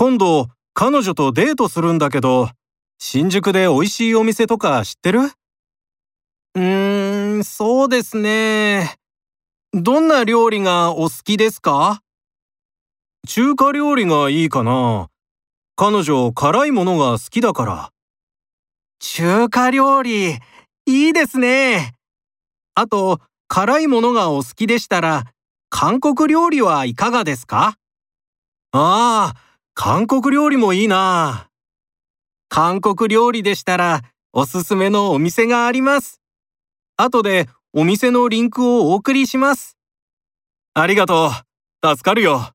今度、彼女とデートするんだけど、新宿で美味しいお店とか知ってる？うーん、そうですね。どんな料理がお好きですか？中華料理がいいかな。彼女、辛いものが好きだから。中華料理、いいですね。あと、辛いものがお好きでしたら、韓国料理はいかがですか？ああ、韓国料理もいいな。韓国料理でしたら、おすすめのお店があります。後でお店のリンクをお送りします。ありがとう。助かるよ。